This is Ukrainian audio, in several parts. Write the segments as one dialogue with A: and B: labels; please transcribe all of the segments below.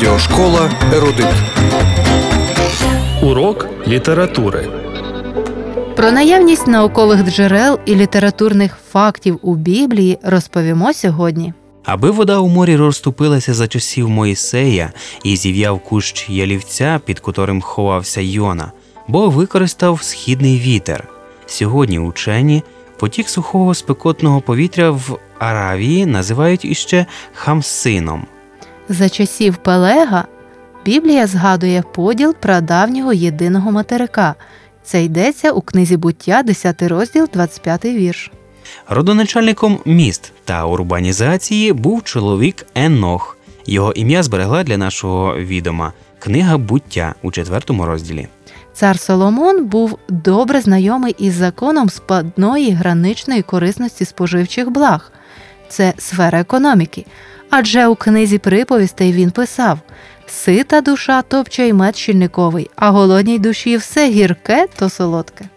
A: Радіошкола Ерудит.
B: Урок літератури.
C: Про наявність наукових джерел і літературних фактів у Біблії розповімо сьогодні.
D: Аби вода у морі розступилася за часів Моїсея і зів'яв кущ ялівця, під котрим ховався Йона, Бог використав східний вітер. Сьогодні учені потік сухого спекотного повітря в Аравії називають іще хамсином.
C: За часів Пелега Біблія згадує поділ прадавнього єдиного материка. Це йдеться у книзі буття, 10 розділ, 25 вірш.
D: Родоначальником міст та урбанізації був чоловік Енох. Його ім'я зберегла для нашого відома книга буття у четвертому розділі.
C: Цар Соломон був добре знайомий із законом спадної граничної корисності споживчих благ. Це сфера економіки. Адже у книзі приповістей він писав: сита душа топче й мед щільниковий, а голодній душі все гірке то солодке.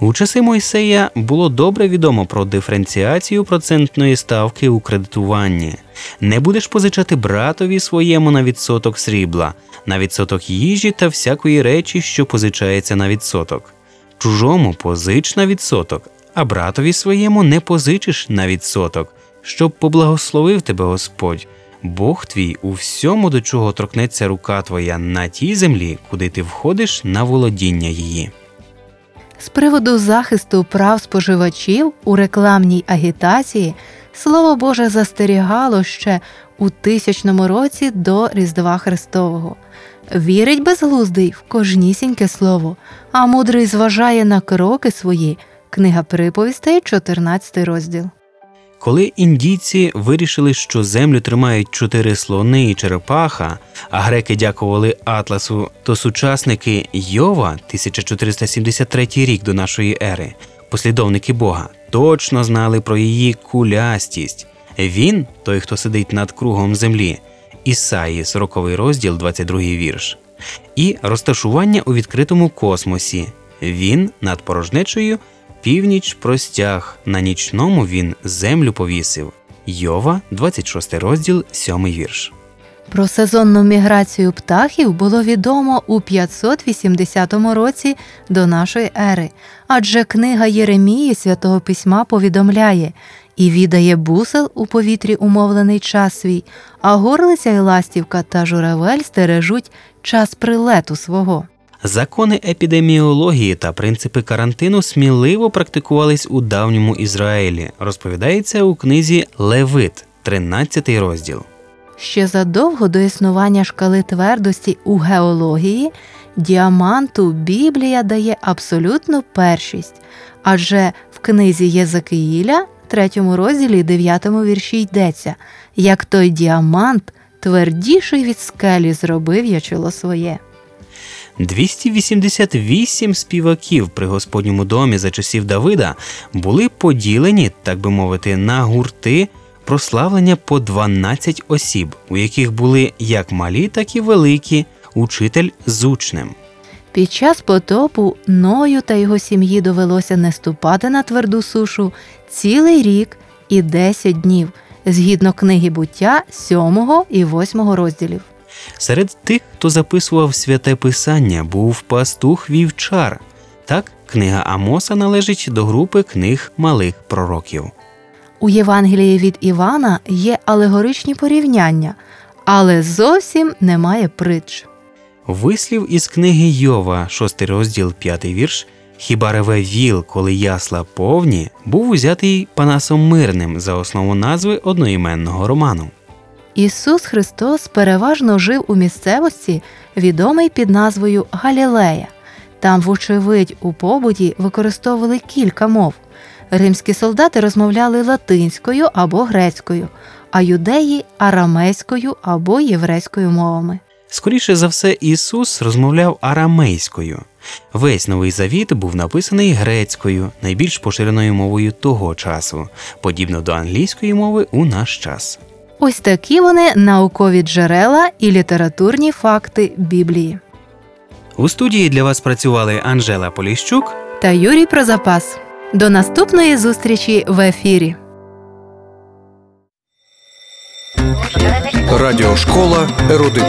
D: У часи Мойсея було добре відомо про диференціацію процентної ставки у кредитуванні. Не будеш позичати братові своєму на відсоток срібла, на відсоток їжі та всякої речі, що позичається на відсоток. Чужому позич на відсоток, а братові своєму не позичиш на відсоток, щоб поблагословив тебе Господь. Бог твій у всьому, до чого торкнеться рука твоя на тій землі, куди ти входиш на володіння її.
C: З приводу захисту прав споживачів у рекламній агітації Слово Боже застерігало ще у тисячному році до Різдва Христового. Вірить безглуздий в кожнісіньке слово, а мудрий зважає на кроки свої. Книга приповістей, 14 розділ.
D: Коли індійці вирішили, що землю тримають чотири слони і черепаха, а греки дякували Атласу, то сучасники Йова, 1473 рік до нашої ери, послідовники Бога, точно знали про її кулястість. Він, той, хто сидить над кругом землі, Ісаї, 40 розділ, 22 вірш, і розташування у відкритому космосі. Він над порожнечою північ простяг, на нічному він землю повісив. Йова, 26 розділ, 7 вірш.
C: Про сезонну міграцію птахів було відомо у 580 році до нашої ери, адже книга Єремії святого письма повідомляє і відає бусел у повітрі умовлений час свій, а горлиця і ластівка та журавель стережуть час прилету свого.
D: Закони епідеміології та принципи карантину сміливо практикувались у давньому Ізраїлі, розповідається у книзі Левит, 13 розділ.
C: Ще задовго до існування шкали твердості у геології діаманту Біблія дає абсолютну першість, адже в книзі Єзекиїля, 3 розділі 9 вірші йдеться як той діамант, твердіший від скелі зробив я чоло своє.
D: 288 співаків при Господньому домі за часів Давида були поділені, так би мовити, на гурти прославлення по 12 осіб, у яких були як малі, так і великі, учитель з учнем.
C: Під час потопу Ною та його сім'ї довелося не ступати на тверду сушу цілий рік і 10 днів, згідно книги буття 7 і 8 розділів.
D: Серед тих, хто записував святе писання, був пастух вівчар. Так, книга Амоса належить до групи книг малих пророків.
C: У Євангелії від Івана є алегоричні порівняння, але зовсім немає притч.
D: Вислів із книги Йова, 6 розділ, 5 вірш. Хіба реве віл, коли ясла повні, був узятий Панасом Мирним за основу назви одноіменного роману.
C: Ісус Христос переважно жив у місцевості, відомій під назвою Галілея. Там, вочевидь, у побуті використовували кілька мов. Римські солдати розмовляли латинською або грецькою, а юдеї арамейською або єврейською мовами.
D: Скоріше за все, Ісус розмовляв арамейською. Весь новий завіт був написаний грецькою, найбільш поширеною мовою того часу, подібно до англійської мови у наш час.
C: Ось такі вони наукові джерела і літературні факти Біблії.
D: У студії для вас працювали Анжела Поліщук
C: Та Юрій Прозапас. До наступної зустрічі в ефірі.
A: Радіошкола Ерудит.